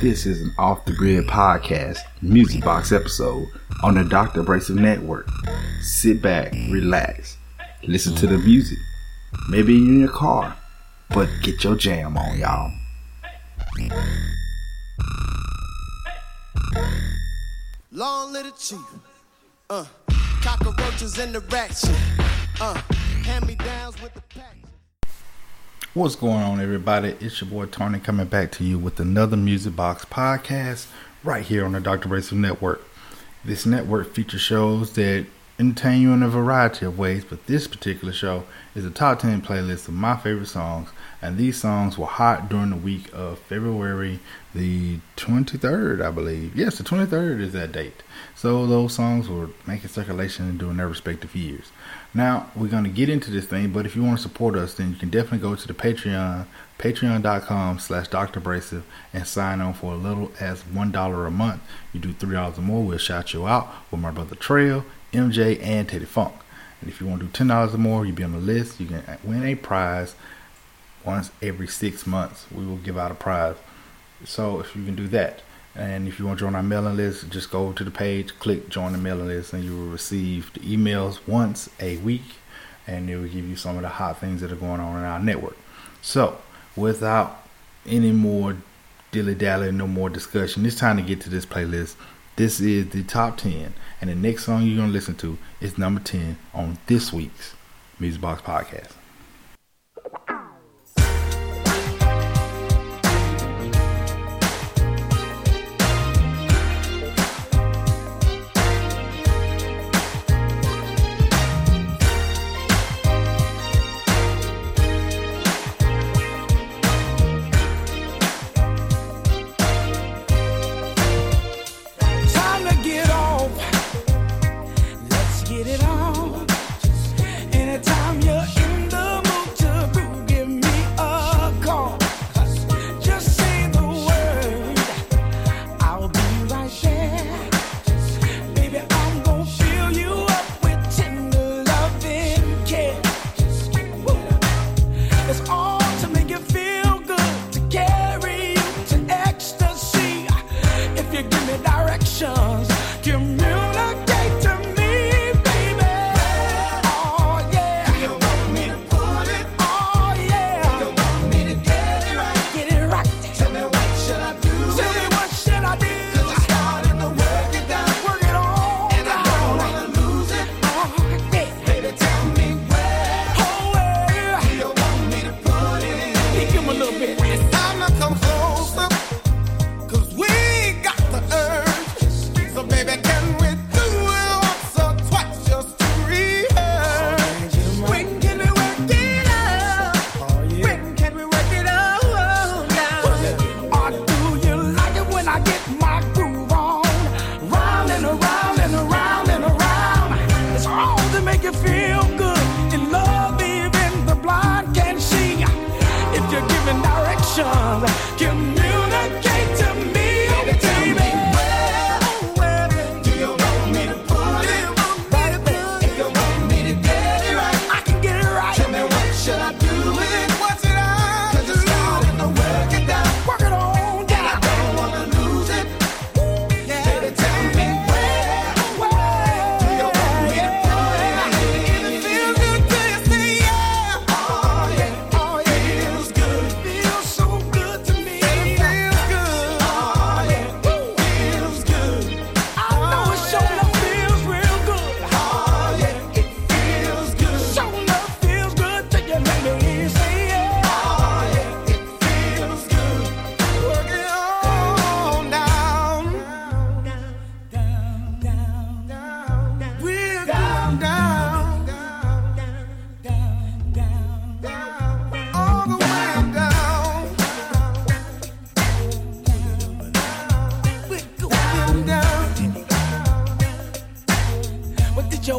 This is an off the grid podcast, music box episode on the Dr. AbrACEive Network. Sit back, relax, listen to the music. Maybe you're in your car, but get your jam on, y'all. Long little chief. Uh, cockroaches in the ratchet. Uh, hand me downs with the pack. What's going on, everybody? It's your boy Tony coming back to you with another Music Box podcast right here on the Dr. AbrACEive Network. This network features shows that entertain you in a variety of ways, but this particular show is a top 10 playlist of my favorite songs, and these songs were hot during the week of February the 23rd, I believe. Yes, the 23rd is that date. So those songs were making circulation during their respective years. Now, we're to get into this thing, but if you want to support us, then you can definitely go to the Patreon, patreon.com slash Dr. AbrACEive, and sign on for a little as $1 a month. You do $3 or more, we'll shout you out with my brother Trail, MJ, and Teddy Funk. And if you want to do $10 or more, you'll be on the list. You can win a prize once every six months. We will give out a prize. So if you can do that. And if you want to join our mailing list, just go to the page, click join the mailing list, and you will receive the emails once a week. And it will give you some of the hot things that are going on in our network. So, without any more dilly dally, no more discussion, it's time to get to this playlist. This is the top 10. And the next song you're going to listen to is number 10 on this week's Music Box Podcast.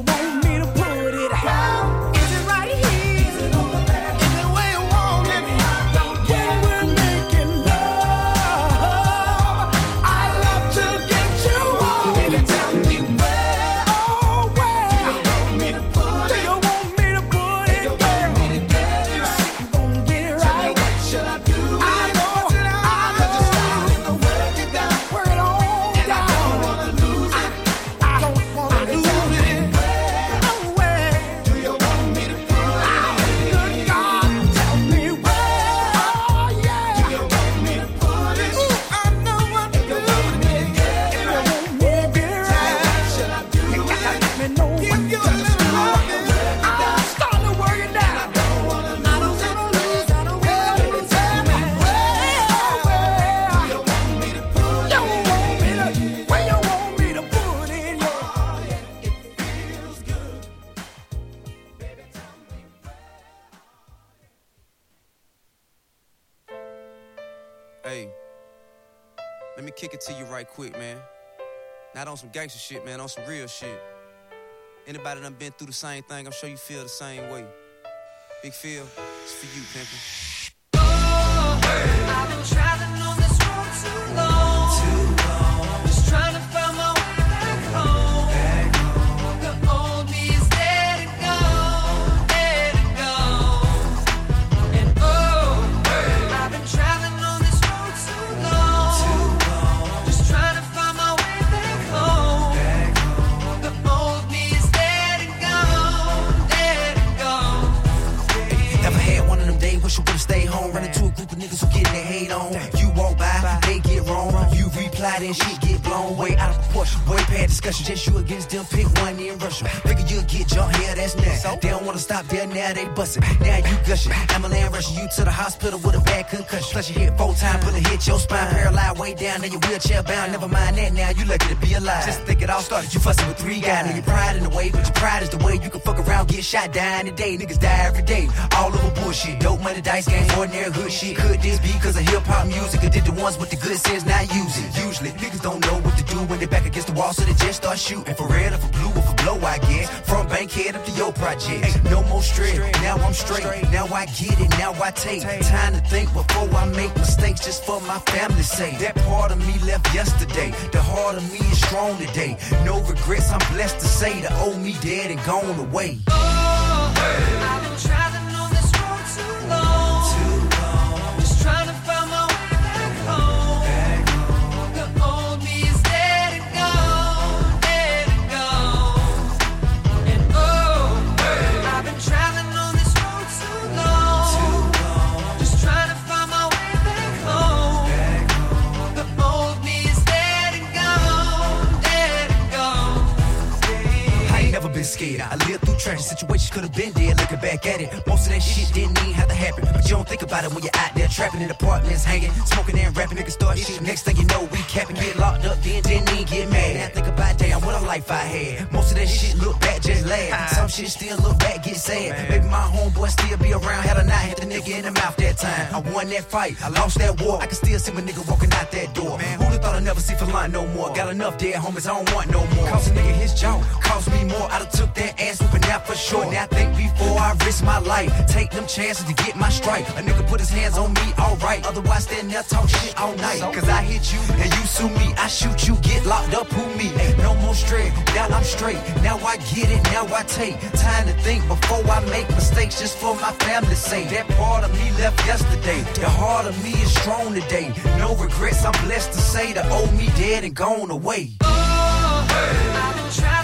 want me to put it out. Quick, man. Not on some gangster shit, man, on some real shit. Anybody done been through the same thing, I'm sure you feel the same way. Big Phil, it's for you, pimpin'. I've been stop there, now they bustin'. Now you gushing. Ambulance rushing you to the hospital with a bad concussion. Plus you hit four times, put a hit your spine, paralyzed way down, in your wheelchair bound. Never mind that now, you lucky to be alive. Just think it all started, you fussing with three guys. Now your pride in the way, but your pride is the way you can fuck around, get shot, dying today. Niggas die every day, all over bullshit. Dope money, dice games, ordinary hood shit. Could this be cause of hip hop music? Or did the ones with the good sense not use it? Usually, niggas don't know what to do when they back against the wall, so they just start shooting. For red or for blue blow, I guess. From Bankhead up to your project. No more stress, now I'm straight. Now I get it, now I take time to think before I make mistakes just for my family's sake. That part of me left yesterday. The heart of me is strong today. No regrets, I'm blessed to say the old me dead and gone away. I've been I lived through tragic situations, could have been dead. Looking back at it, most of that shit didn't even have to happen. But you don't think about it when you're out there trapping in apartments, hanging, smoking and rapping. Niggas start shit. Next thing you know, we capping, get locked up, then didn't even get mad. Now I think about damn what a life I had. Most of that shit look back, just laugh. Some shit still look back, get sad. Maybe my homeboy still be around. Had a not hit the nigga in the mouth that time. I won that fight, I lost that war. I can still see my nigga walking out that door. Who'da thought I'd never see for line no more? Got enough dead homies, I don't want no more. Cost a nigga his jaw, cost me more. I done took that ass whooping out for sure. Now think before I risk my life. Take them chances to get my strike. A nigga put his hands on me, alright. Otherwise, stand there talk shit all night. Cause I hit you and you sue me. I shoot you, get locked up, who me? No more straight, now I'm straight. Now I get it, now I take time to think before I make mistakes just for my family's sake. That part of me left yesterday. The heart of me is strong today. No regrets, I'm blessed to say the old me dead and gone away. Oh, I've been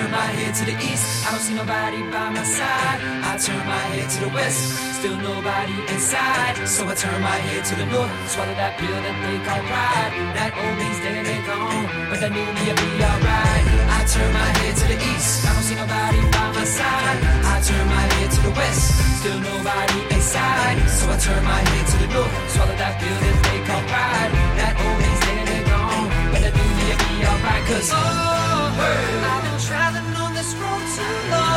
turn my head to the east, I don't see nobody by my side. I turn my head to the west, still nobody inside. So I turn my head to the north, swallow that pill that they call pride. That old me's dead and gone, but that new me'll be alright. I turn my head to the east, I don't see nobody by my side. I turn my head to the west, still nobody inside. So I turn my head to the north, swallow that pill that they call pride. That old me's dead and gone, but that new me'll be alright. Cause oh, I've been traveling on this road too long.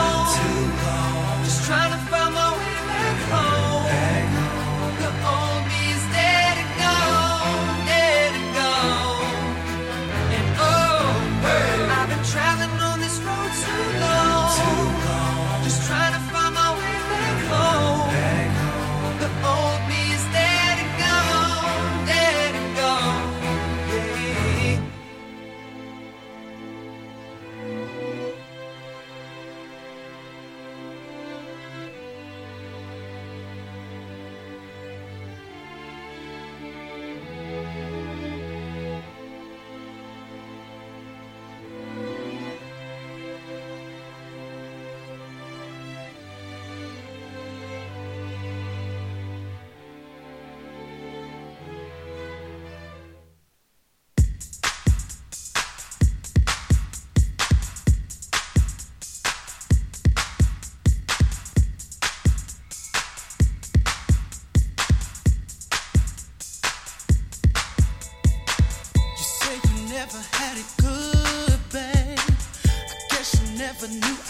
never had it good, babe. I guess you never knew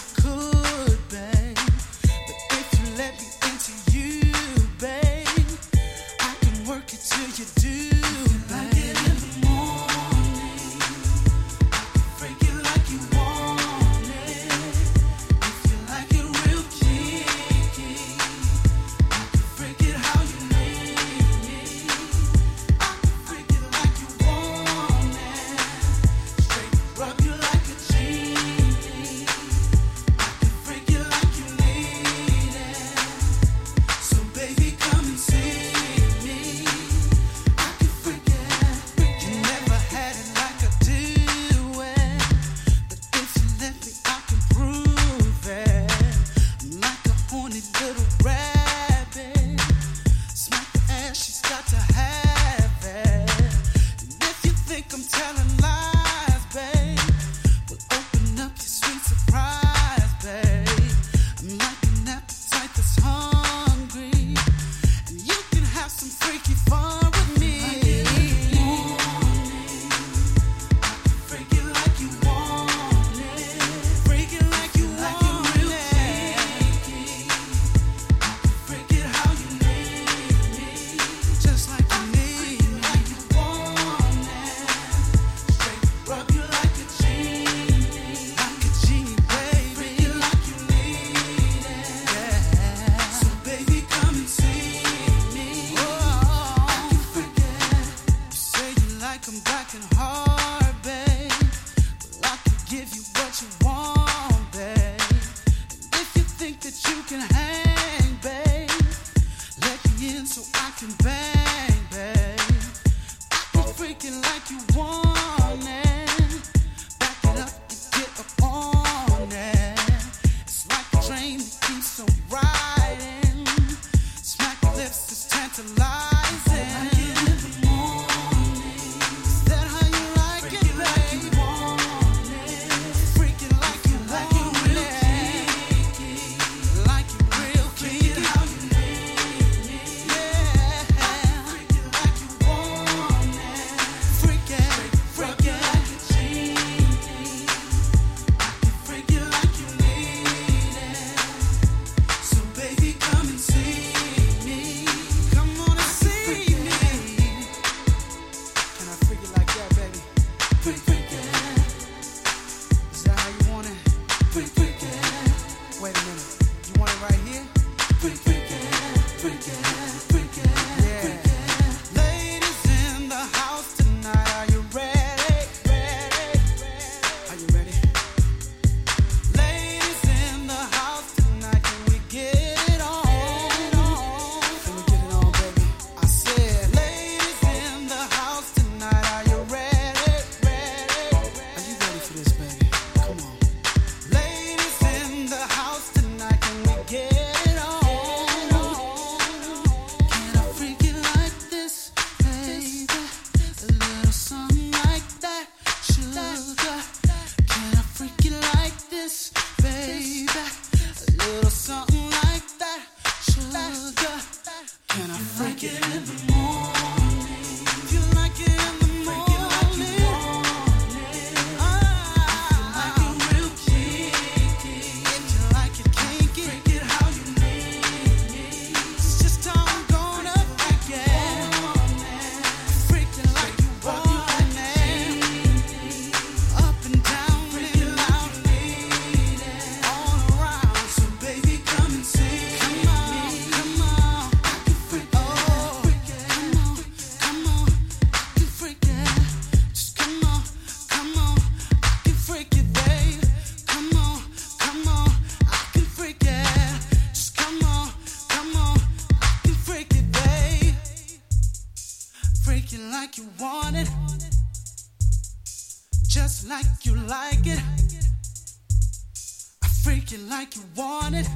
you like you want it.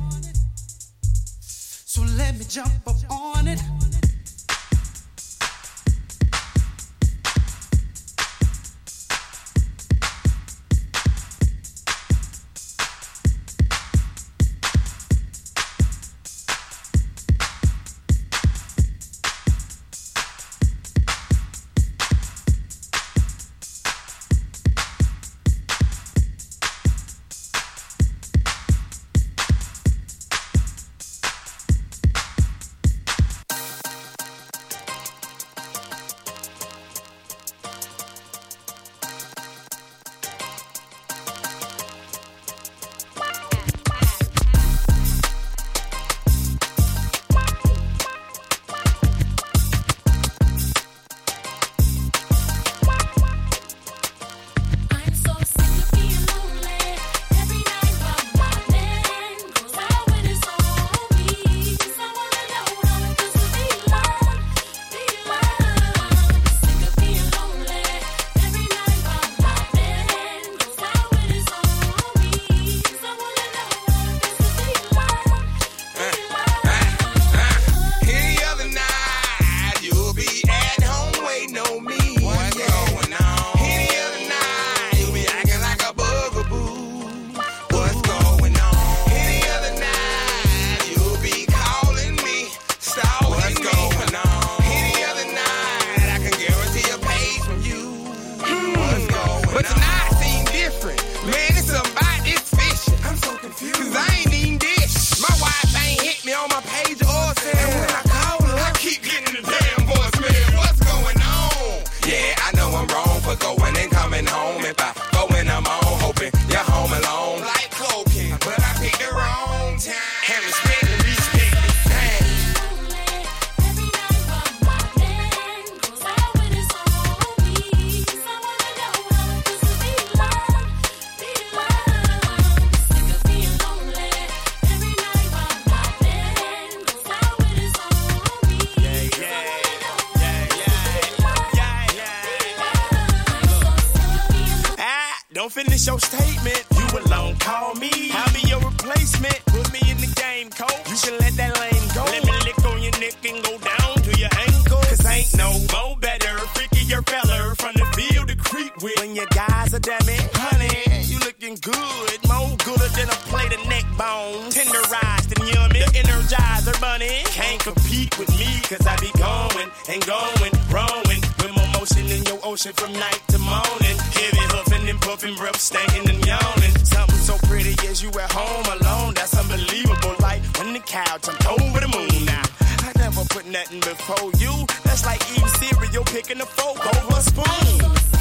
So let me jump up on it. nothing before you. That's like eating cereal, picking a fork over a spoon.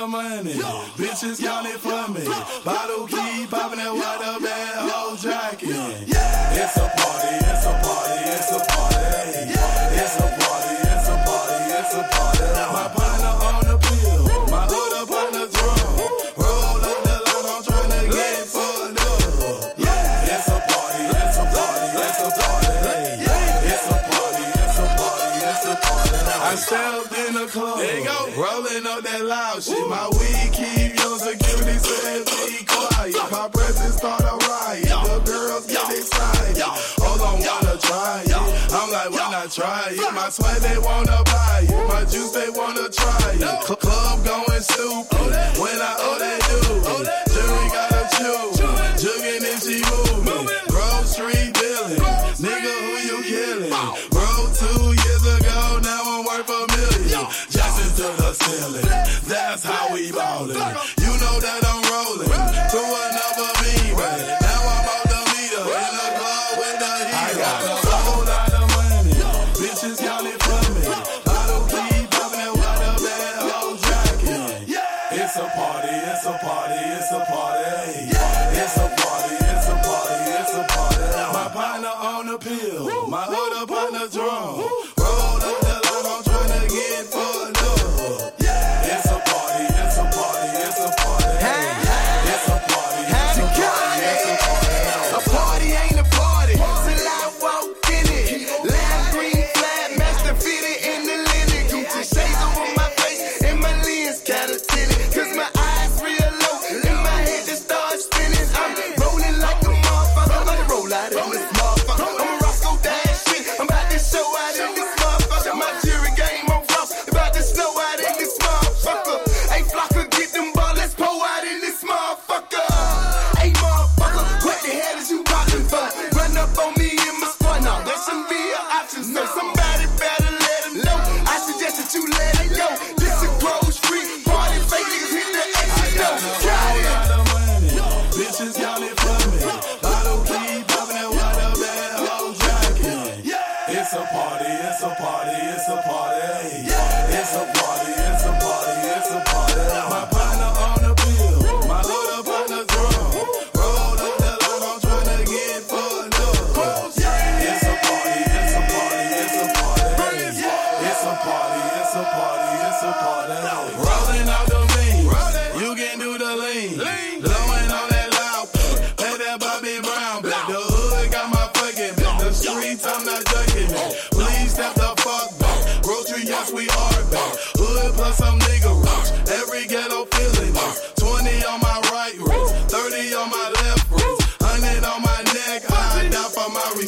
the money. No, Bitches no, count it for no, me. Bottle key popping that white up that whole jacket. Yeah. It's a party, it's a party, it's a party. Yeah. It's a party, it's a party, it's a party. My partner on the pill, my other partner drunk. Roll up the line, I'm trying to get fucked up. Yeah. It's a party, it's a party, it's a party. Yeah. It's a party, it's a party, it's a party. I still club. There you go. Rolling up that loud shit. Ooh. My weed keep your security says be quiet. My presence start a riot. The girls get excited. Hold on, wanna try it. I'm like, why not try it? My sweat, they wanna buy it. My juice, they wanna try it. Club going stupid. When I owe that dude. feeling. That's how we ballin'.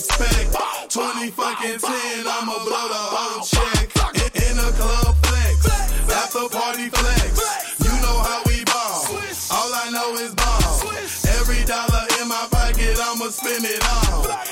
expect. 20 fucking 10, I'ma blow the whole check. In, in a club flex, after party flex. You know how we ball. All I know is ball. Every dollar in my pocket, I'ma spend it all.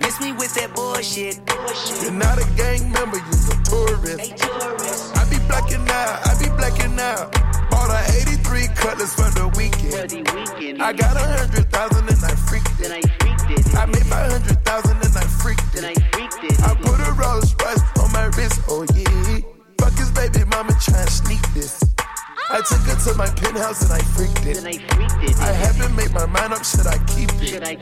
Miss me with that bullshit. Bullshit. You're not a gang member, you're a tourist. I be blacking out, I be blacking out. Bought a 83 cutlass for the weekend. I got a hundred thousand and I freaked it. I made my hundred thousand and I freaked it. I put a Rolls Royce on my wrist, oh yeah. Fuck his baby mama try and sneak this. I took her to my penthouse and I freaked it. And I freaked it. I haven't made my mind up, should I keep it? Should I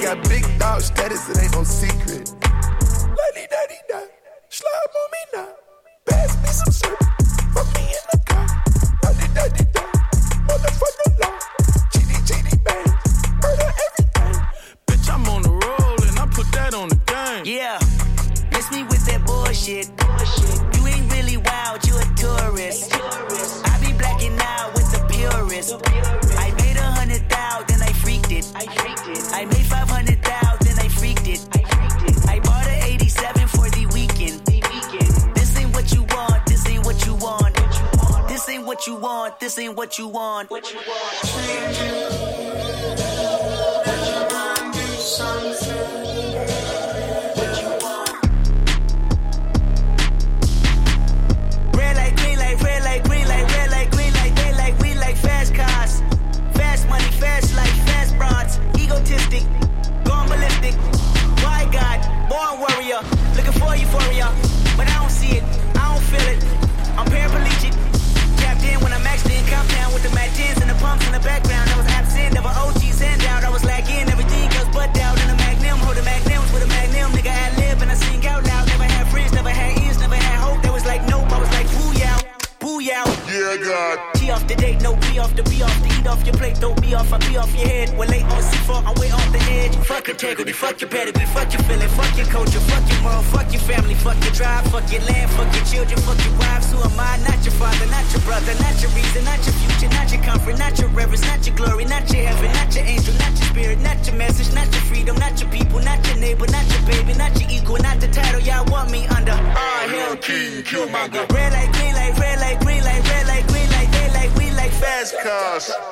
got big dog status, it ain't no secret. Lady daddy da, slime on me now. Pass me some syrup, put me in the car. Lady daddy da, motherfucker law. GD GD bang, murder everything. Bitch, I'm on the roll and I put that on the game. Yeah, miss me with that bullshit. What you want, this ain't what you want. What you want. Red light, green light, red light, green light, red light, green light, they like, we like fast cars. Fast money, fast life, fast bronze. Egotistic, gone ballistic. Why God, born warrior, looking for euphoria. But I don't see it, I don't feel it. T off the date, no be off the be off the eat off your plate, don't be off, I be off your head. We're late on C4, I'm way off the edge. Fuck integrity, fuck your pedigree, fuck your feeling, fuck your culture, fuck your mom, fuck your family, fuck your tribe, fuck your land, fuck your children, fuck your wives. Who am I? Not your father, not your brother, not your reason, not your future, not your comfort, not your reverence, not your glory, not your heaven, not your angel, not your spirit, not your message, not your freedom, not your people, not your neighbor, not your baby, not your equal, not the title y'all want me under. Ah, hell, king, kill my girl. Red light, green light, red light, green light, red light, green light, they like, we like fast cars.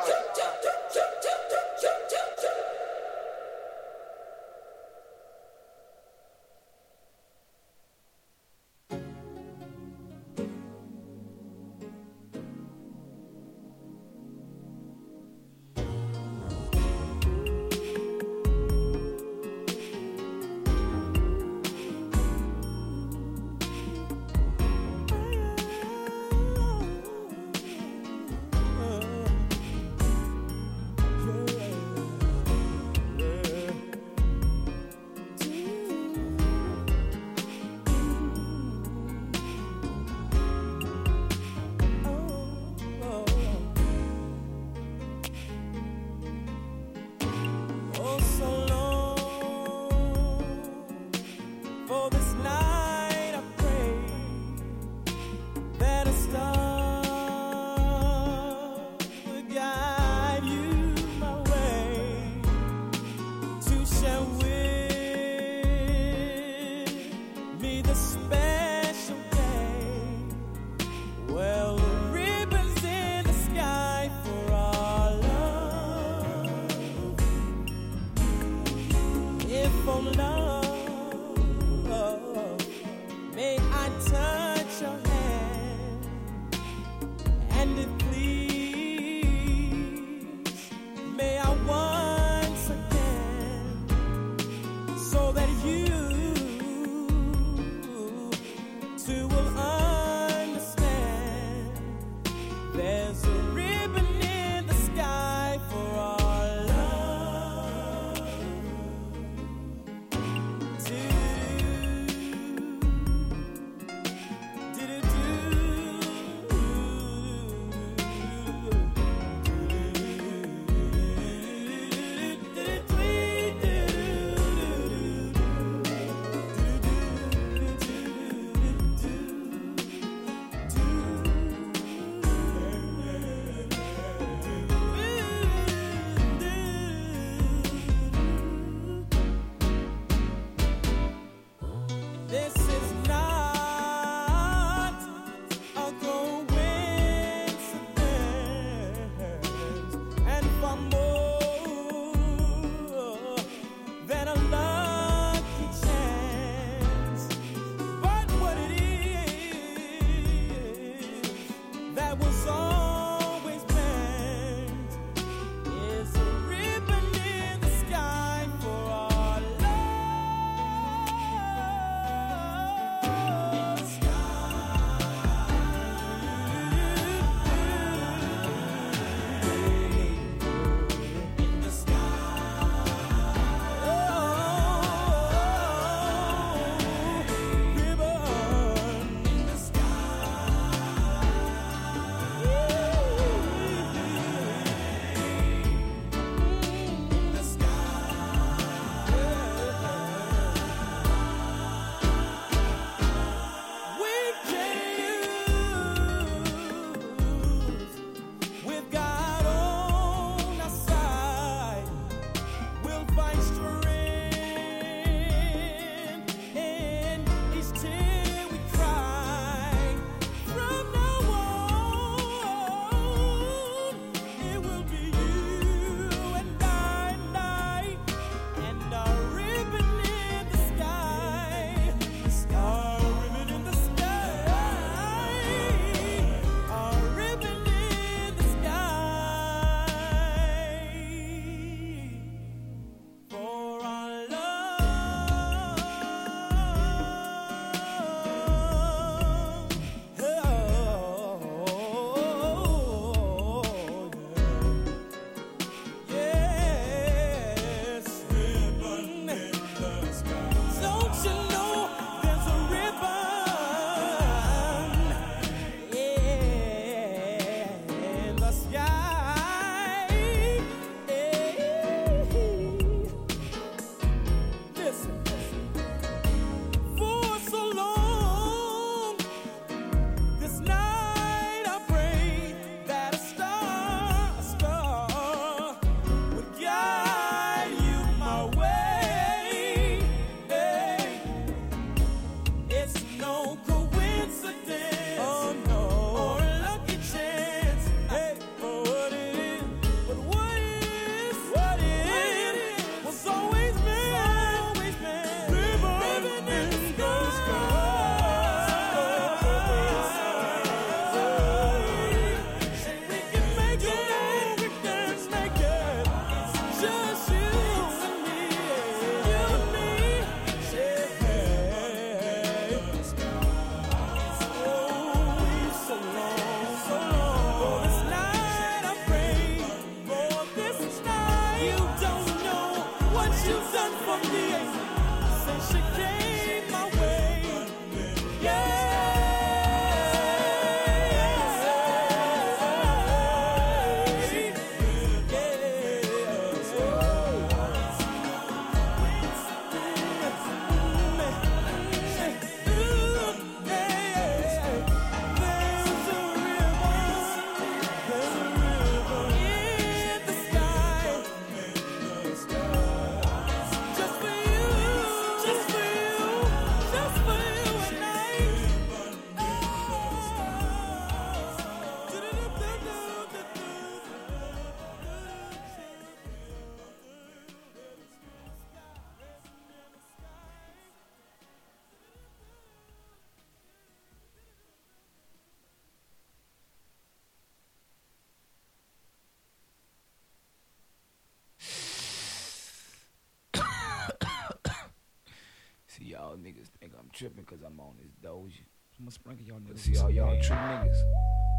Tripping because I'm on this doja. I'm gonna sprinkle y'all niggas. See all y'all true niggas.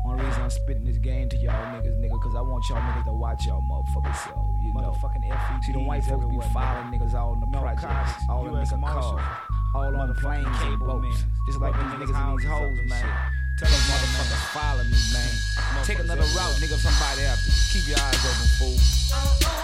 One reason I'm spitting this game to y'all niggas, nigga, cause I want y'all niggas to watch y'all motherfuckers. So, you know. Motherfucking FED. See, the white folks be following niggas all in the No projects, cops, all in US nigga Marshal, cars, all on the planes and cable boats. Just like these rubbing niggas in these houses up hoes, and man. shit. Tell those motherfuckers follow me, man. Take another route, nigga, somebody after. you. Keep your eyes open, fool.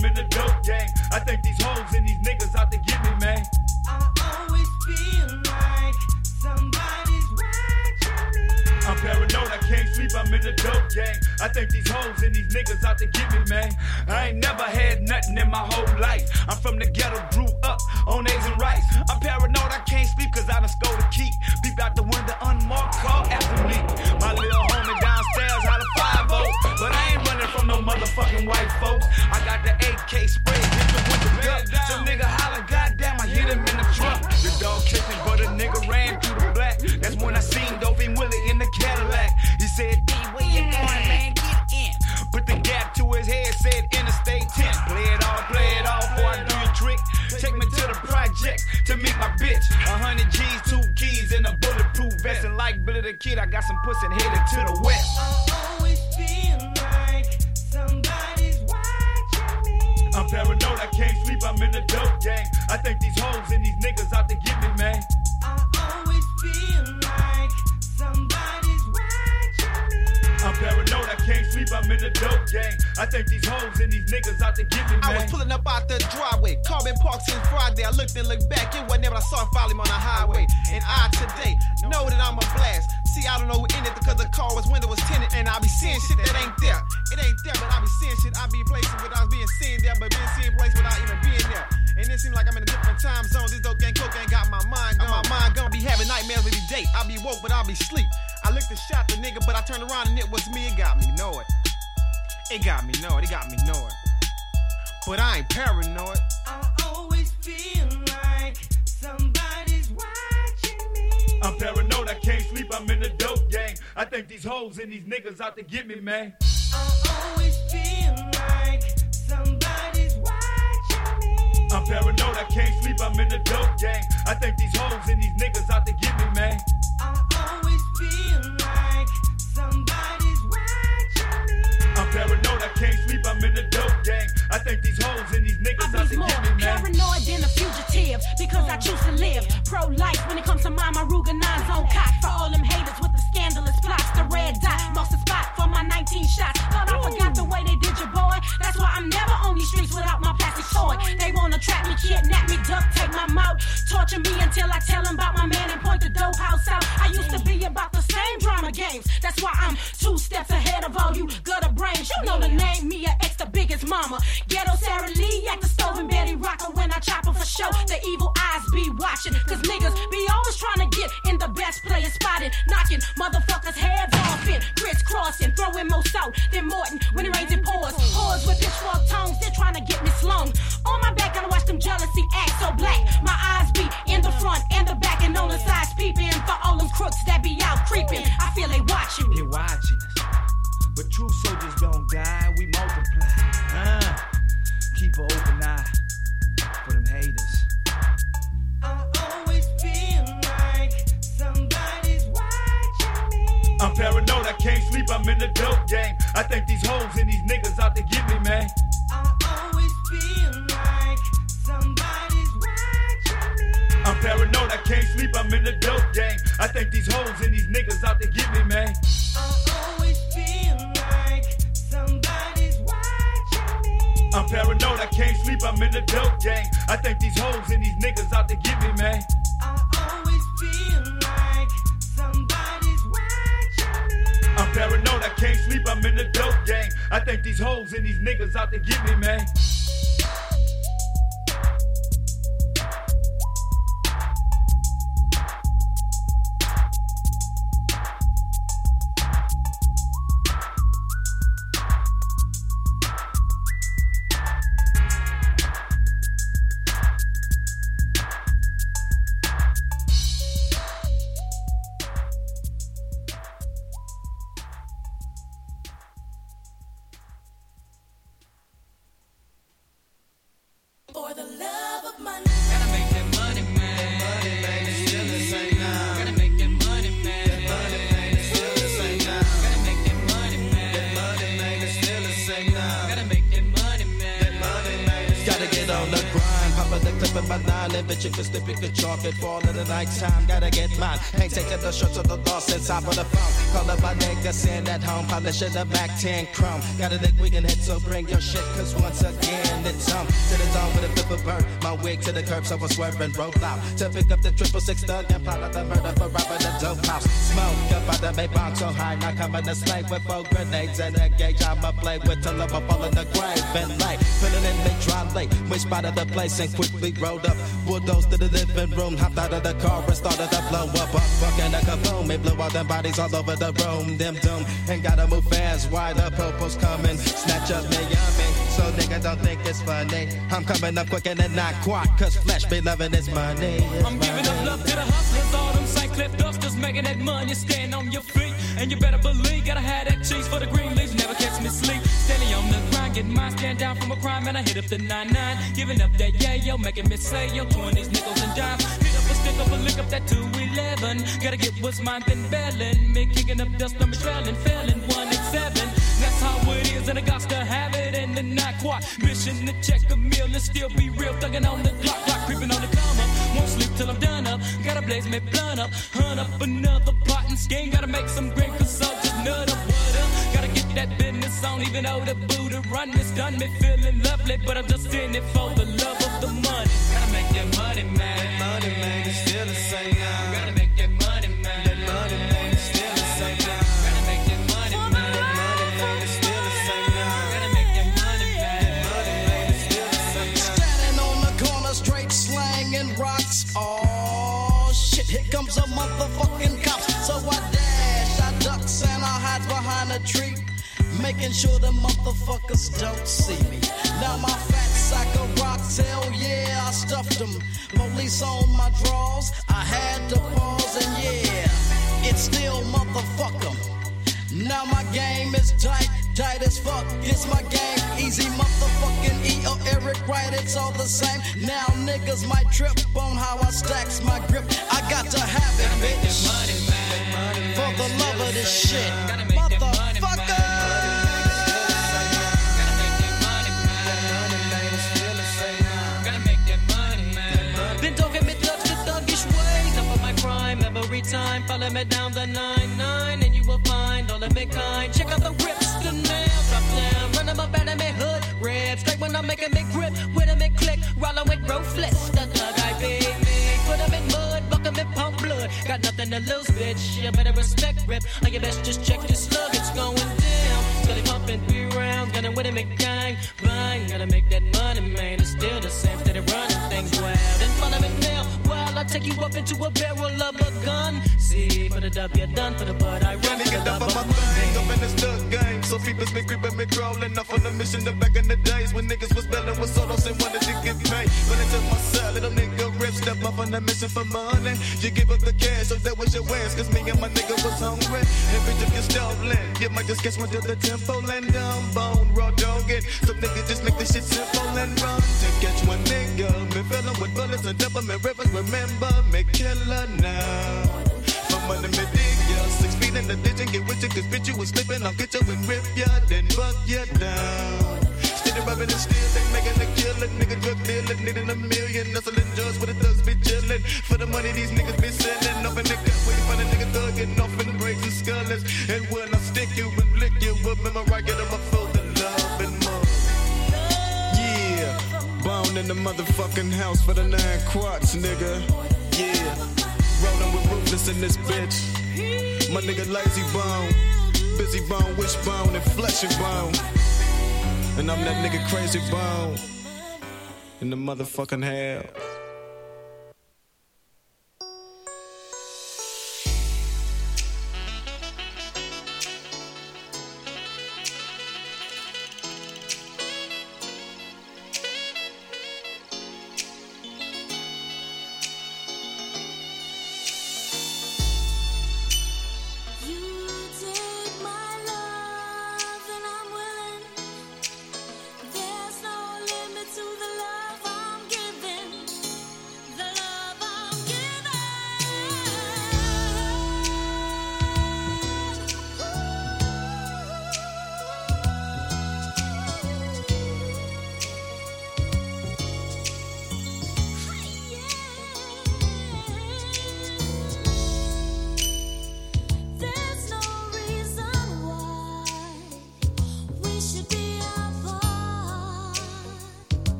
I'm in the dope gang. I think these hoes and these niggas out to get me, man. I always feel like somebody's watching me. I'm paranoid, I can't sleep, I'm in the dope gang. I think these hoes and these niggas out to get me, man. I ain't never had nothing in my whole life. I'm from the ghetto, grew up on eggs and rice. I'm paranoid, I can't sleep cause I done stole the key. Peep out the window, unmarked car after me. My little motherfucking white folks. I got the AK spray, hit the window up. Some nigga holler, goddamn, I hit him in the trunk. The dog kicked me, but a nigga ran through the black. That's when I seen Dopey Willie in the Cadillac. He said, D, where you going, man? Get in. Put the gap to his head, said Interstate 10. Play it all, play it all before I do your trick. Take me to the project to meet my bitch. A hundred G's, two keys, and a bulletproof vest. And like Billy the Kid, I got some pussy headed to the west. I think these hoes and these niggas out to get me, I was pulling up out the driveway, carbon parked since Friday. I looked and looked back, it wasn't there, but I saw him follow him on the highway. And I today know that I'm a blast. See, I don't know who in it because the car was window was tinted, and I be seeing shit that ain't there. It ain't there, but I be seeing shit. I be places without being seen there, but being seen places without even being there. And it seems like I'm in a different time zone. This dope gang, coke ain't got my mind gone. My mind gonna be having nightmares every day. I be woke, but I be sleep. I looked and shot the nigga, but I turned around and it was me. It got me know it. It got me know it. It got me know it. But I ain't paranoid. I always feel like somebody's watching me. I'm paranoid, I can't sleep, I'm in the dope gang. I think these hoes and these niggas out to get me, man. I always feel like somebody's watching me. I'm paranoid, I can't sleep, I'm in the dope gang. I think these hoes and these niggas out to get me, man. I dope gang. I think these hoes and these niggas to Be more me, paranoid than a fugitive because I choose to live pro-life when it comes to my Maruga nines on cock for all them haters with the scandalous plots. The red dot marks the spot for my 19 shots. Thought I forgot the way they did your boy. That's why I'm never on these streets without my plastic toy. They wanna trap me, kidnap me, duct tape my mouth, torture me until I tell them about my man and point the dope house out. I used to be about the same drama games. That's why I'm show. The evil eyes be watching, cause niggas be always trying to get in the best player spotted. Knocking motherfuckers' heads off and crisscrossing, throwing more salt than Morton when it rains it pours. Whores with pitchfork tongues, they're trying to get me slung. On my back, gotta watch them jealousy act so black. My eyes be in the front and the back and on the sides peeping for all them crooks that be out creeping. I feel they watching me. They watching us. But true soldiers don't die, we I'm paranoid, I can't sleep, I'm in the dope gang. I think these hoes and these niggas out to get me, man. I always feel like somebody's watching me. I'm paranoid, I can't sleep, I'm in the dope gang. I think these hoes and these niggas out to get me, man. I always feel like somebody's watching me. I'm paranoid, I can't sleep, I'm in the dope gang. I think these hoes and these niggas out to get me, man. I always feel like paranoid, I can't sleep, I'm in the dope gang. I think these hoes and these niggas out to get me, man. Nighttime, gotta get mine. Ain't taking the shirts of the loss top of the phone. Call up my nigga, send at home, polish in the back 10 chrome. Got a dick we can hit, so bring your shit, cause once again, it's on. To the dawn with a flip bird. My wig to the curb, so I swerve and roll out. To pick up the triple six thug and plot out the murder for robbing the dope house. Smoke up out the bomb so high, now coming to slay with four grenades and a gauge. I'ma play with till I'm up all in the grave and lay. Filling in the dry lake, we spotted the place and quickly rolled up. Bulldozed to the living room, hopped out of the car and started to blow up. Up, fucking a kaboom, it blew all them bodies all over the room. Them doom, and gotta move fast. Why the popo's coming? Snatch up me, yummy. So nigga don't think it's funny. I'm coming up quick and not quite, cause flesh be loving this money. It's I'm giving up love to the hustlers, all them. Cliff dusters making that money. Stand on your feet, and you better believe, gotta have that cheese for the green leaves. Never catch me sleep. Standing on the grind, getting mine, stand down from a crime, and I hit up the 9-9. Giving up that yeah, yo, making me say, yo, 20s, nickels, and dimes. Hit up a stick up a lick up that 211. Gotta get what's mine, then bailing. Me kicking up dust, I'm trailing, failing, 187. That's how it is, and I got to have it, and then not quite. Mission to check a meal and still be real. Thugging on the clock, clock creeping on the come up. Won't sleep till I'm done up. Gotta blaze me blunt up. Hunt up another pot and skin. Gotta make some green just nut up. What up? Gotta get that business on, even though the Buddha run is done. Me feeling lovely, but I'm just in it for the love of the money. Gotta make that money, man. money, man, it's still the same. A motherfucking cop. So I dash, I ducks, and I hide behind a tree. Making sure the motherfuckers don't see me. Now my fat sack of rocks, hell yeah, I stuffed them. Police on my drawers, I had to pause, and yeah, it's still motherfucker. Now my game is tight, tight as fuck. It's my game, easy motherfucking E or Eric Wright, it's all the same. Now niggas might trip on how I stacks my grip. I got to have it, bitch. For the love of this shit, motherfucker. Been talking me thugs to thuggish ways. Up on my crime every time. Follow me down the 9-9 all of me kind. Check out the rips, the nail drop down. Run them up out of me hood. Red straight when I'm making me grip. With I make click, rolling with ruthless. The thug I be me. Put them in mud, buck them pump blood. Got nothing to lose, bitch. You better respect rip. Or you best just check this slug. It's going down. Steady pumping three rounds. Gonna win it, make gang. Bang. Gotta make that money, man. It's still the same. Steady running things wild. Front of it now. While I take you up into a barrel of a gun. See, for the W, done for the people's been creeping, been crawling off on the mission. The back in the days when niggas was belling with solos and wanted to get paid. They took my side, little nigga rip, step up on the mission for money. You give up the cash, so that was your ass. Cause me and my nigga was hungry. And bitch, if you're stolen, you might just catch one to the tempo and down bone. Raw dog it. Some niggas just make this shit simple and run. To catch one nigga, been filling with bullets and double rivers. Remember me, killer now. For money, dig ya. Six feet in the ditch and get with you. Cause bitch, you was slipping. I'll get you and rip ya, then buck ya down. Steady rubbing and still, they making a killing. Nigga drug dealer, needing a million. Hustling drugs where the thugs be chilling. For the money these niggas be selling. Off in the gut, waiting for the nigga thugging. Off in the braids and skullers. And when I stick you and lick you, remember I get them, I feel the love and more. Yeah, bone in the motherfucking house for the nine quads, nigga. Yeah, rolling with in this bitch. My nigga Layzie Bone, Bizzy Bone, wishbone, and flesh and bone. And I'm that nigga Krayzie Bone in the motherfucking hell.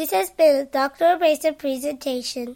This has been a Dr. AbrACEive presentation.